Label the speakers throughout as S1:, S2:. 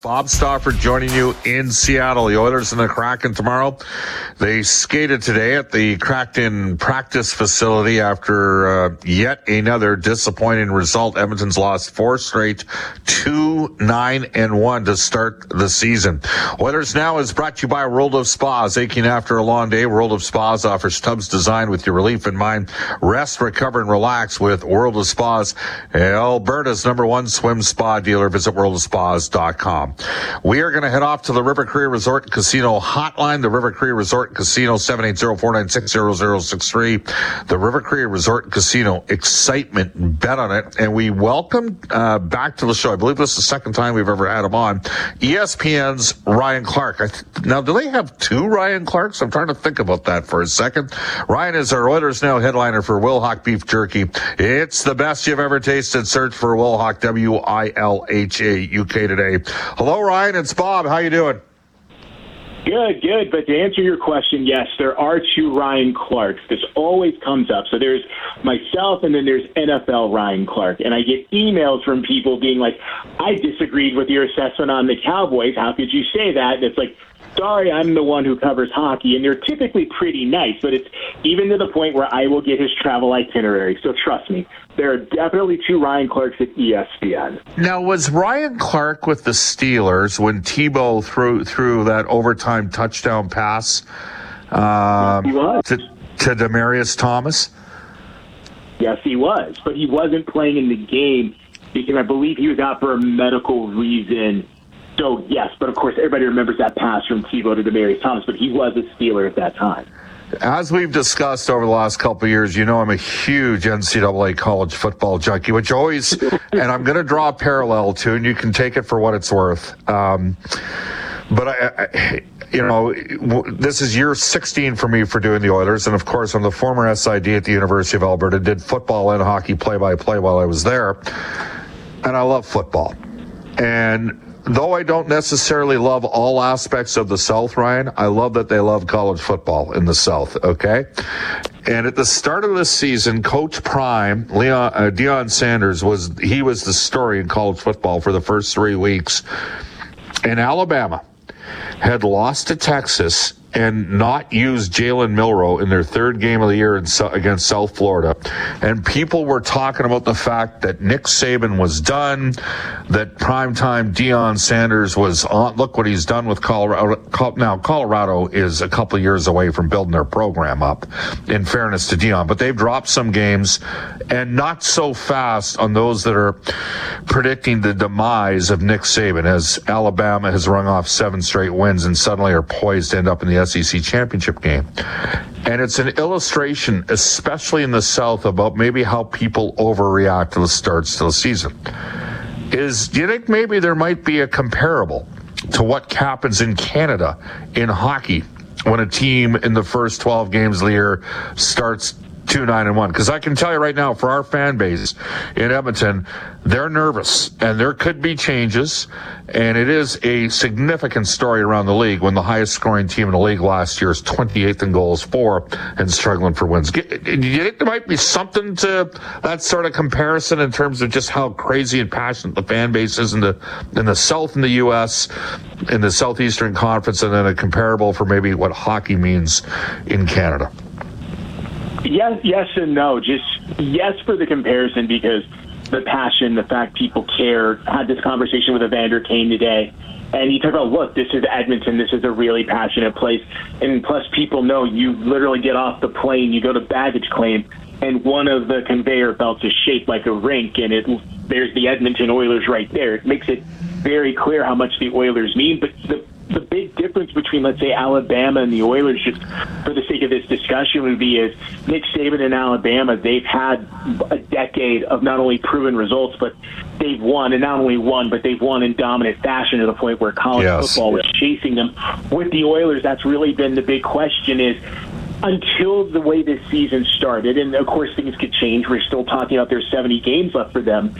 S1: Bob Stauffer joining you in Seattle. The Oilers and the Kraken tomorrow. They skated today at the Kraken practice facility after uh, yet another disappointing result. Edmonton's lost four straight, two, nine, and one to start the season. Oilers Now is brought to you by World of Spas. Aching after a long day, World of Spas offers tubs designed with your relief in mind. Rest, recover, and relax with World of Spas, Alberta's number one swim spa dealer. Visit worldofspas.com. We are going to head off to the River Cree Resort and Casino hotline, the River Cree Resort and Casino 780-496-0063. The River Cree Resort and Casino excitement bet on it. And we welcome uh, back to the show. I believe this is the second time we've ever had him on. ESPN's Ryan Clark. Th- now, do they have two Ryan Clarks? I'm trying to think about that for a second. Ryan is our Oilers Now headliner for Wilhauk Beef Jerky. It's the best you've ever tasted. Search for Wilhauk, W-I-L-H-A-U-K today. Hello, Ryan. It's Bob. How you doing?
S2: Good, good. But to answer your question, yes, there are two Ryan Clarks. This always comes up. So there's myself, and then there's NFL Ryan Clark. And I get emails from people being like, I disagreed with your assessment on the Cowboys. How could you say that? And it's like, sorry, I'm the one who covers hockey. And they're typically pretty nice, but it's even to the point where I will get his travel itinerary. So trust me, there are definitely two Ryan Clarks at ESPN.
S1: Now, was Ryan Clark with the Steelers when Tebow threw threw that overtime touchdown pass um,
S2: he was.
S1: to to Demaryius Thomas?
S2: Yes, he was, but he wasn't playing in the game because I believe he was out for a medical reason. So yes, but of course everybody remembers that pass from Tebow to Demaryius Thomas, but he was a Steeler at that time.
S1: As we've discussed over the last couple of years, you know I'm a huge NCAA college football junkie, which always, and I'm going to draw a parallel to, and you can take it for what it's worth. Um, but I, I, you know, this is year 16 for me for doing the Oilers, and of course, I'm the former SID at the University of Alberta. Did football and hockey play-by-play while I was there, and I love football. And though I don't necessarily love all aspects of the South, Ryan, I love that they love college football in the South. Okay. And at the start of this season, Coach Prime, Leon, uh, Deion Sanders was, he was the story in college football for the first three weeks. in Alabama had lost to Texas and not used Jalen Milroe in their third game of the year in, against South Florida. And people were talking about the fact that Nick Saban was done, that primetime Deion Sanders was on. Look what he's done with Colorado. Now, Colorado is a couple years away from building their program up, in fairness to Deion, but they've dropped some games and not so fast on those that are predicting the demise of Nick Saban as Alabama has rung off seven straight wins and suddenly are poised to end up in the SEC championship game. And it's an illustration, especially in the South, about maybe how people overreact to the starts to the season. Is do you think maybe there might be a comparable to what happens in Canada in hockey when a team in the first 12 games of the year starts two nine and one because I can tell you right now for our fan base in Edmonton they're nervous and there could be changes and it is a significant story around the league when the highest scoring team in the league last year is 28th in goals for and struggling for wins. Do you think there might be something to that sort of comparison in terms of just how crazy and passionate the fan base is in the in the South in the U.S. in the Southeastern Conference and then a comparable for maybe what hockey means in Canada?
S2: Yes, yes, and no. Just yes for the comparison because the passion, the fact people care. Had this conversation with Evander Kane today, and he talked about, look, this is Edmonton. This is a really passionate place, and plus people know you literally get off the plane, you go to baggage claim, and one of the conveyor belts is shaped like a rink, and it there's the Edmonton Oilers right there. It makes it very clear how much the Oilers mean, but the the big difference between, let's say, Alabama and the Oilers, just for the sake of this discussion, would be is Nick Saban and Alabama, they've had a decade of not only proven results, but they've won, and not only won, but they've won in dominant fashion to the point where college
S1: Yes.
S2: football was chasing them. With the Oilers, that's really been the big question is until the way this season started, and of course things could change. We're still talking about there's 70 games left for them.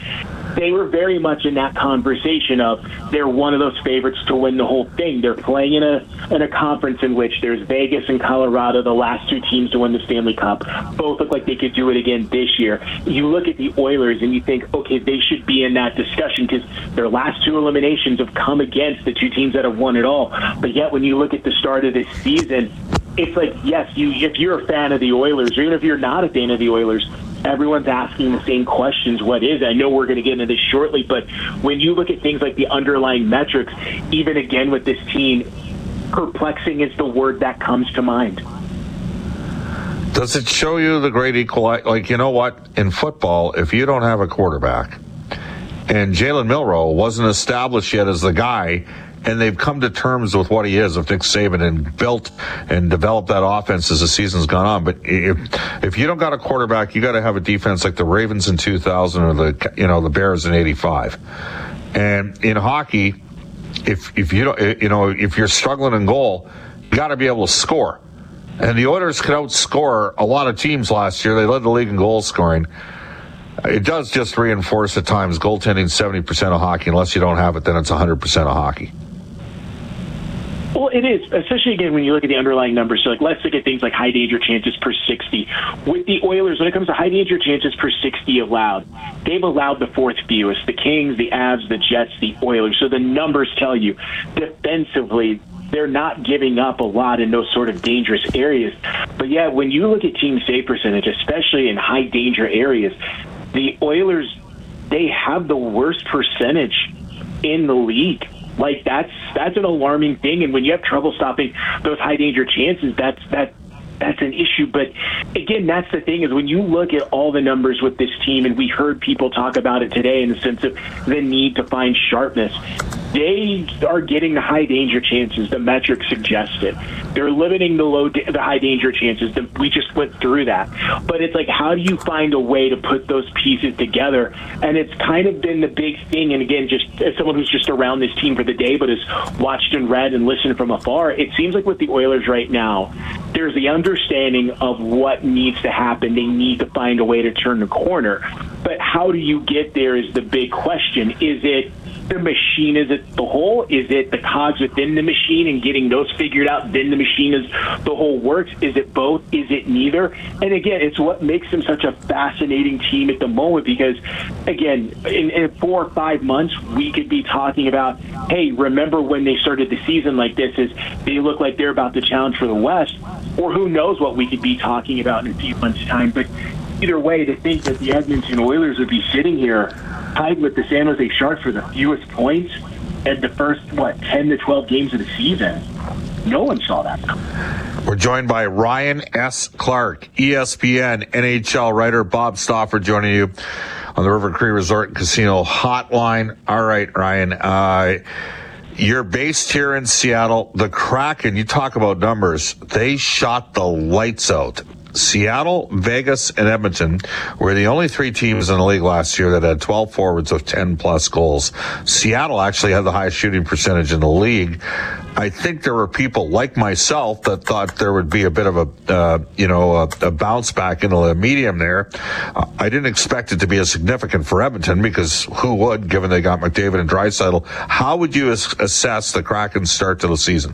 S2: They were very much in that conversation of they're one of those favorites to win the whole thing. They're playing in a in a conference in which there's Vegas and Colorado, the last two teams to win the Stanley Cup. Both look like they could do it again this year. You look at the Oilers and you think, okay, they should be in that discussion because their last two eliminations have come against the two teams that have won it all. But yet, when you look at the start of this season, it's like yes, you if you're a fan of the Oilers, or even if you're not a fan of the Oilers, everyone's asking the same questions. What is? I know we're going to get into this shortly, but when you look at things like the underlying metrics, even again with this team, perplexing is the word that comes to mind.
S1: Does it show you the great equalizer? Like, you know what? In football, if you don't have a quarterback, and Jalen Milroe wasn't established yet as the guy, and they've come to terms with what he is of Nick Saban and built and developed that offense as the season's gone on. But if if you don't got a quarterback, you got to have a defense like the Ravens in 2000 or the you know the Bears in '85. And in hockey, if if you don't you know if you're struggling in goal, you got to be able to score. And the Oilers could outscore a lot of teams last year. They led the league in goal scoring. It does just reinforce at times goaltending 70% of hockey. Unless you don't have it, then it's 100% of hockey.
S2: Well, it is, especially again when you look at the underlying numbers. So, like, let's look at things like high danger chances per 60. With the Oilers, when it comes to high danger chances per 60 allowed, they've allowed the fourth fewest the Kings, the Avs, the Jets, the Oilers. So the numbers tell you defensively, they're not giving up a lot in those sort of dangerous areas. But yeah, when you look at team save percentage, especially in high danger areas, the Oilers, they have the worst percentage in the league. Like that's that's an alarming thing. And when you have trouble stopping those high danger chances, that's that that's an issue. But again, that's the thing is when you look at all the numbers with this team, and we heard people talk about it today in the sense of the need to find sharpness. They are getting the high danger chances. The metrics suggested they're limiting the low, the high danger chances. We just went through that, but it's like, how do you find a way to put those pieces together? And it's kind of been the big thing. And again, just as someone who's just around this team for the day, but has watched and read and listened from afar, it seems like with the Oilers right now, there's the understanding of what needs to happen. They need to find a way to turn the corner. But how do you get there is the big question. Is it the machine? Is it the whole? Is it the cogs within the machine and getting those figured out? Then the machine is the whole works. Is it both? Is it neither? And again, it's what makes them such a fascinating team at the moment because, again, in, in four or five months, we could be talking about, hey, remember when they started the season like this? Is they look like they're about to challenge for the West, or who knows what we could be talking about in a few months' time. But either way, to think that the Edmonton Oilers would be sitting here tied with the San Jose Sharks for the fewest points at the first, what, 10 to 12 games of the season. No one saw that.
S1: We're joined by Ryan S. Clark, ESPN NHL writer Bob Stauffer joining you on the River Cree Resort and Casino Hotline. All right, Ryan. Uh, you're based here in Seattle. The Kraken, you talk about numbers, they shot the lights out Seattle, Vegas, and Edmonton were the only three teams in the league last year that had 12 forwards of 10 plus goals. Seattle actually had the highest shooting percentage in the league. I think there were people like myself that thought there would be a bit of a, uh, you know, a, a, bounce back into the medium there. Uh, I didn't expect it to be as significant for Edmonton because who would, given they got McDavid and Draisaitl. How would you assess the Kraken's start to the season?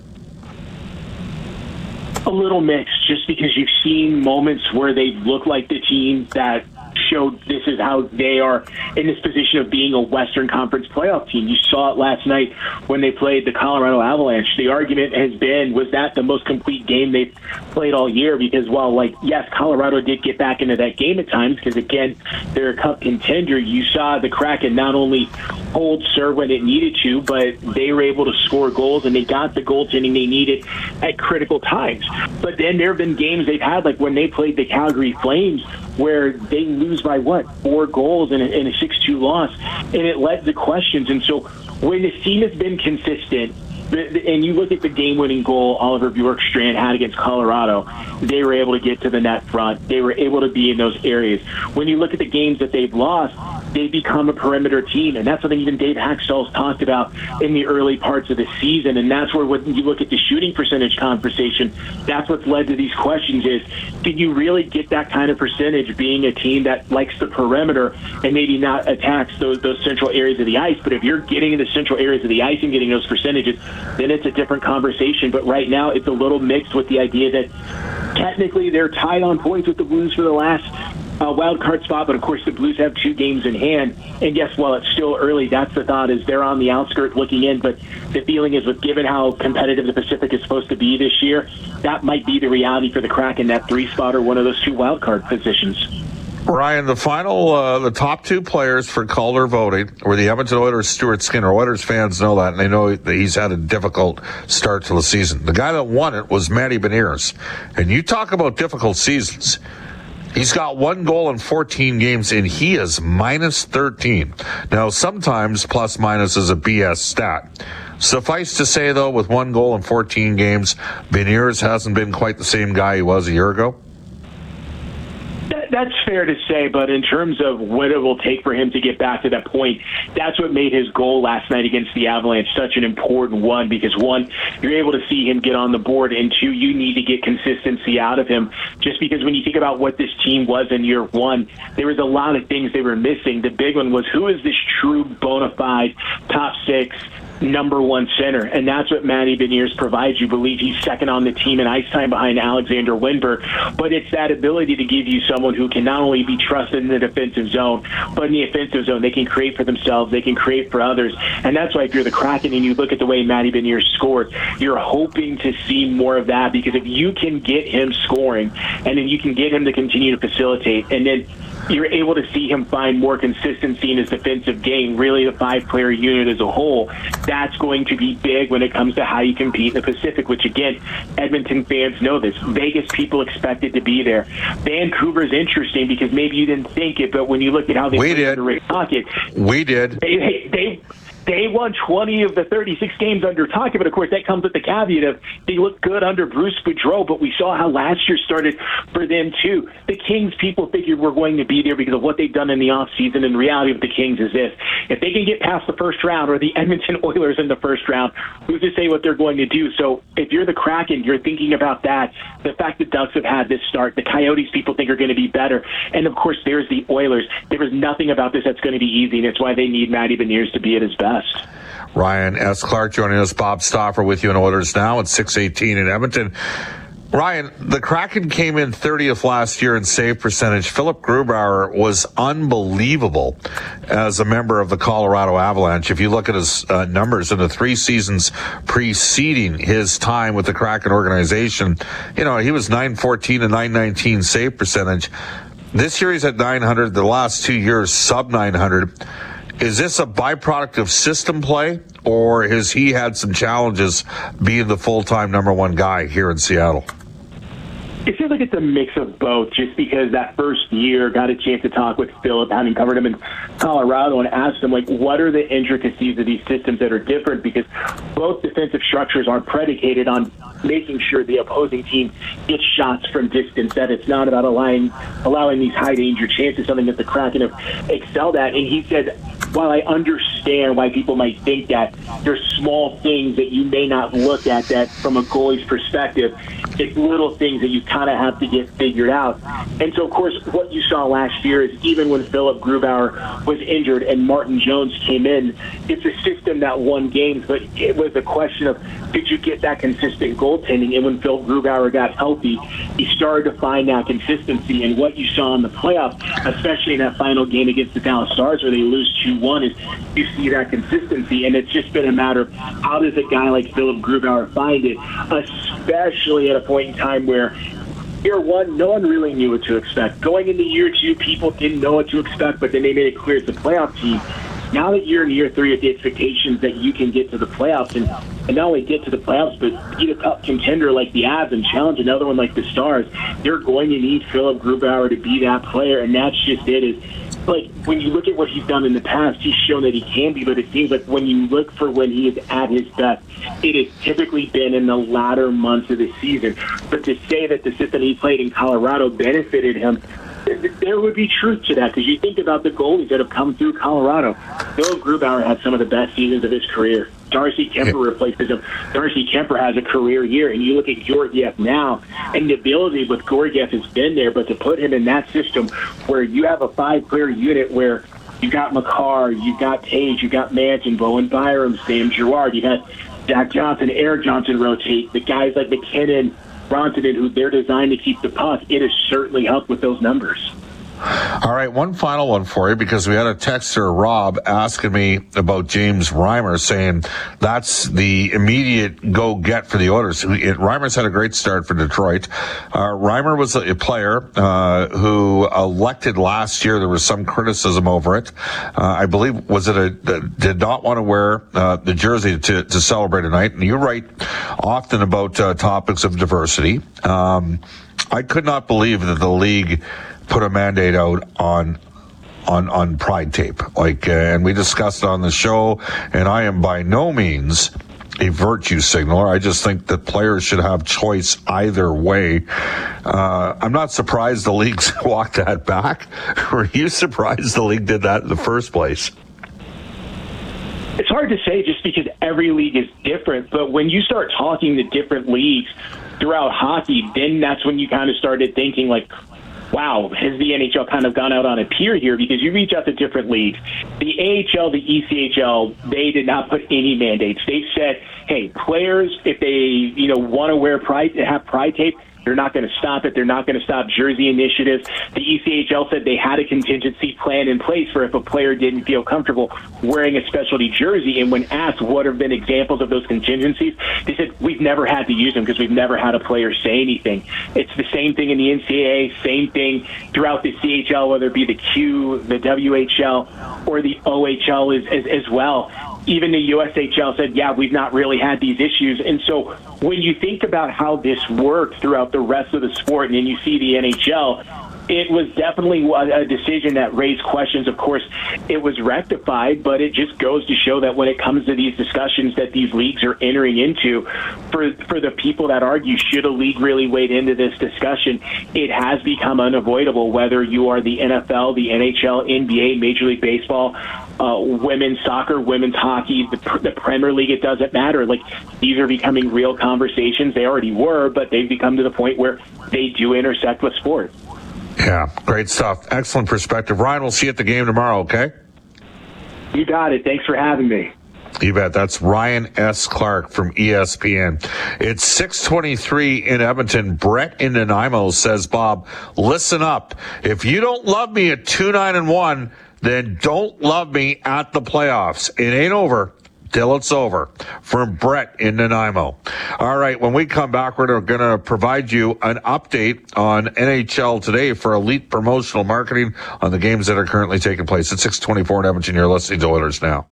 S2: A little mixed just because you've seen moments where they look like the team that showed this is how they are in this position of being a Western Conference playoff team. You saw it last night when they played the Colorado Avalanche. The argument has been was that the most complete game they've played all year because while like yes, Colorado did get back into that game at times because again they're a cup contender. You saw the Kraken not only hold serve when it needed to, but they were able to score goals and they got the goaltending they needed at critical times. But then there have been games they've had like when they played the Calgary Flames where they lose by what four goals in a, in a six-two loss, and it led to questions. And so when the team has been consistent, and you look at the game-winning goal Oliver Bjorkstrand had against Colorado, they were able to get to the net front. They were able to be in those areas. When you look at the games that they've lost, they become a perimeter team. And that's something even Dave Hakstol's talked about in the early parts of the season. And that's where when you look at the shooting percentage conversation, that's what's led to these questions is, did you really get that kind of percentage being a team that likes the perimeter and maybe not attacks those, those central areas of the ice? But if you're getting in the central areas of the ice and getting those percentages, then it's a different conversation. But right now, it's a little mixed with the idea that technically they're tied on points with the Blues for the last uh, wild card spot, but of course the Blues have two games in hand. And yes, while it's still early, that's the thought is they're on the outskirts looking in. But the feeling is, with given how competitive the Pacific is supposed to be this year, that might be the reality for the Kraken, that three spot or one of those two wild card positions.
S1: Ryan, the final, uh, the top two players for Calder voting were the Edmonton Oilers' Stuart Skinner. Oilers fans know that, and they know that he's had a difficult start to the season. The guy that won it was Matty Beniers. And you talk about difficult seasons. He's got one goal in 14 games, and he is minus 13. Now, sometimes plus minus is a BS stat. Suffice to say, though, with one goal in 14 games, Beniers hasn't been quite the same guy he was a year ago
S2: that's fair to say, but in terms of what it will take for him to get back to that point, that's what made his goal last night against the Avalanche such an important one because one, you're able to see him get on the board, and two, you need to get consistency out of him. Just because when you think about what this team was in year one, there was a lot of things they were missing. The big one was who is this true bona fide top six number one center, and that's what Matty Beniers provides. You believe he's second on the team in ice time behind Alexander Wennberg, but it's that ability to give you someone who can not only be trusted in the defensive zone, but in the offensive zone, they can create for themselves, they can create for others, and that's why if you're the Kraken and you look at the way Matty Beniers scored, you're hoping to see more of that. Because if you can get him scoring, and then you can get him to continue to facilitate, and then you're able to see him find more consistency in his defensive game, really the five player unit as a whole. That's going to be big when it comes to how you compete in the Pacific, which again, Edmonton fans know this. Vegas people expect it to be there. Vancouver is interesting because maybe you didn't think it, but when you look at how they
S1: we did.
S2: Rick Tocchet,
S1: we did.
S2: They, they, they they won 20 of the 36 games under Tocchet, but of course that comes with the caveat of they look good under Bruce Boudreau, but we saw how last year started for them too. The Kings people figured were going to be there because of what they've done in the offseason, and the reality of the Kings is this. If they can get past the first round or the Edmonton Oilers in the first round, who's to say what they're going to do? So if you're the Kraken, you're thinking about that. The fact that Ducks have had this start, the Coyotes people think are going to be better, and of course there's the Oilers. There is nothing about this that's going to be easy, and it's why they need Matty Beniers to be at his best.
S1: Ryan S. Clark joining us. Bob Stauffer with you in Oilers now at 618 in Edmonton. Ryan, the Kraken came in 30th last year in save percentage. Philipp Grubauer was unbelievable as a member of the Colorado Avalanche. If you look at his uh, numbers in the three seasons preceding his time with the Kraken organization, you know, he was 914 and 919 save percentage. This year he's at 900. The last two years, sub 900. Is this a byproduct of system play, or has he had some challenges being the full time number one guy here in Seattle?
S2: It feels like it's a mix of both, just because that first year got a chance to talk with Philipp, having covered him in Colorado, and asked him, like, what are the intricacies of these systems that are different? Because both defensive structures are predicated on making sure the opposing team gets shots from distance, that it's not about allowing, allowing these high danger chances, something that the Kraken have excelled at. And he said, while I understand why people might think that, there's small things that you may not look at that from a goalie's perspective. It's little things that you kind of have to get figured out. And so, of course, what you saw last year is even when Philipp Grubauer was injured and Martin Jones came in, it's a system that won games, but it was a question of did you get that consistent goaltending? And when Phil Grubauer got healthy, he started to find that consistency. And what you saw in the playoffs, especially in that final game against the Dallas Stars where they lose 2 1, is you see that consistency. And it's just been a matter of how does a guy like Philipp Grubauer find it, especially at a point in time where year one, no one really knew what to expect. Going into year two, people didn't know what to expect, but then they made it clear as a playoff team. Now that you're in year three with the expectations that you can get to the playoffs and, and not only get to the playoffs, but beat a cup contender like the Avs and challenge another one like the Stars, they're going to need Philipp Grubauer to be that player, and that's just it. Is like when you look at what he's done in the past, he's shown that he can be, but it seems like when you look for when he is at his best, it has typically been in the latter months of the season. But to say that the system he played in Colorado benefited him, there would be truth to that because you think about the goalies that have come through Colorado. Noah Grubauer had some of the best seasons of his career. Darcy Kuemper replaces him. Darcy Kuemper has a career year, and you look at Georgiev now, and the ability with Georgiev has been there, but to put him in that system where you have a five-player unit where you got Makar, you got Toews, you got Manson, Bowen Byram, Sam Girard, you got Jack Johnson, Erik Johnson rotate, the guys like MacKinnon, Rantanen, who they're designed to keep the puck, it has certainly helped with those numbers.
S1: All right, one final one for you because we had a texter, Rob, asking me about James Reimer, saying that's the immediate go get for the Oilers. Reimer's had a great start for Detroit. Uh, Reimer was a player uh, who elected last year. There was some criticism over it. Uh, I believe was it a did not want to wear uh, the jersey to, to celebrate tonight. And you write often about uh, topics of diversity. Um, I could not believe that the league put a mandate out on on on pride tape like uh, and we discussed on the show and i am by no means a virtue signaler. I just think that players should have choice either way. Uh, I'm not surprised the league's walked that back. Were you surprised the league did that in the first place?
S2: It's hard to say just because every league is different, but when you start talking to different leagues throughout hockey, then that's when you kind of started thinking like, wow, has the NHL kind of gone out on a pier here? Because you reach out to different leagues. The AHL, the ECHL, they did not put any mandates. They said, hey, players, if they you know want to wear pride, have pride tape, they're not going to stop it. They're not going to stop jersey initiatives. The ECHL said they had a contingency plan in place for if a player didn't feel comfortable wearing a specialty jersey. And when asked what have been examples of those contingencies, they said we've never had to use them because we've never had a player say anything. It's the same thing in the NCAA, same thing throughout the CHL, whether it be the Q, the WHL, or the OHL as, as, as well even the USHL said, yeah, we've not really had these issues. And so when you think about how this worked throughout the rest of the sport, and then you see the NHL, it was definitely a decision that raised questions. Of course, it was rectified, but it just goes to show that when it comes to these discussions that these leagues are entering into, for for the people that argue should a league really wade into this discussion, it has become unavoidable. Whether you are the NFL, the NHL, NBA, Major League Baseball, uh, women's soccer, women's hockey, the, the Premier League, it doesn't matter. Like these are becoming real conversations. They already were, but they've become to the point where they do intersect with sport.
S1: Yeah, great stuff. Excellent perspective. Ryan, we'll see you at the game tomorrow, okay?
S2: You got it. Thanks for having me.
S1: You bet. That's Ryan S. Clark from ESPN. It's 623 in Edmonton. Brett in Nanaimo says, Bob, listen up. If you don't love me at 2 9 and 1, then don't love me at the playoffs. It ain't over till it's over. From Brett in Nanaimo. All right, when we come back, we're going to provide you an update on NHL today for elite promotional marketing on the games that are currently taking place at 624 in Edmonton. You're listening to Oilers Now.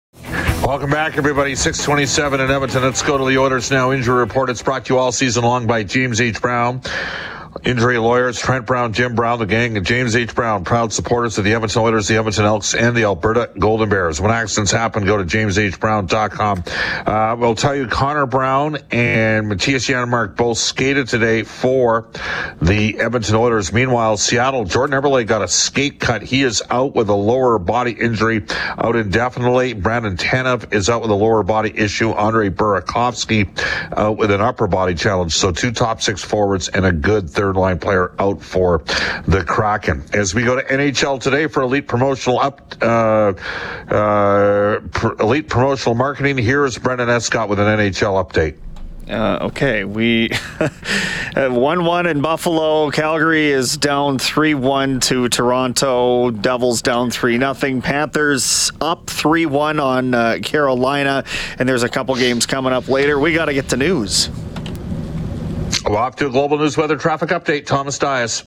S1: Welcome back, everybody. 627 in Edmonton. Let's go to the Oilers Now injury report. It's brought to you all season long by James H. Brown. Injury lawyers, Trent Brown, Jim Brown, the gang, and James H. Brown, proud supporters of the Edmonton Oilers, the Edmonton Elks, and the Alberta Golden Bears. When accidents happen, go to jameshbrown.com. Uh, we'll tell you Connor Brown and Mattias Janmark both skated today for the Edmonton Oilers. Meanwhile, Seattle, Jordan Eberle got a skate cut. He is out with a lower body injury out indefinitely. Brandon Tanev is out with a lower body issue. Andre Burakovsky out with an upper body challenge. So two top six forwards and a good third line player out for the Kraken. As we go to NHL today for elite promotional up, uh, uh, pr- elite promotional marketing, here's Brendan Escott with an NHL update.
S3: Uh, okay, we one one in Buffalo. Calgary is down three one to Toronto. Devils down three nothing. Panthers up three one on uh, Carolina, and there's a couple games coming up later. We got to get to news.
S1: Off to global news weather traffic update. Thomas Dias.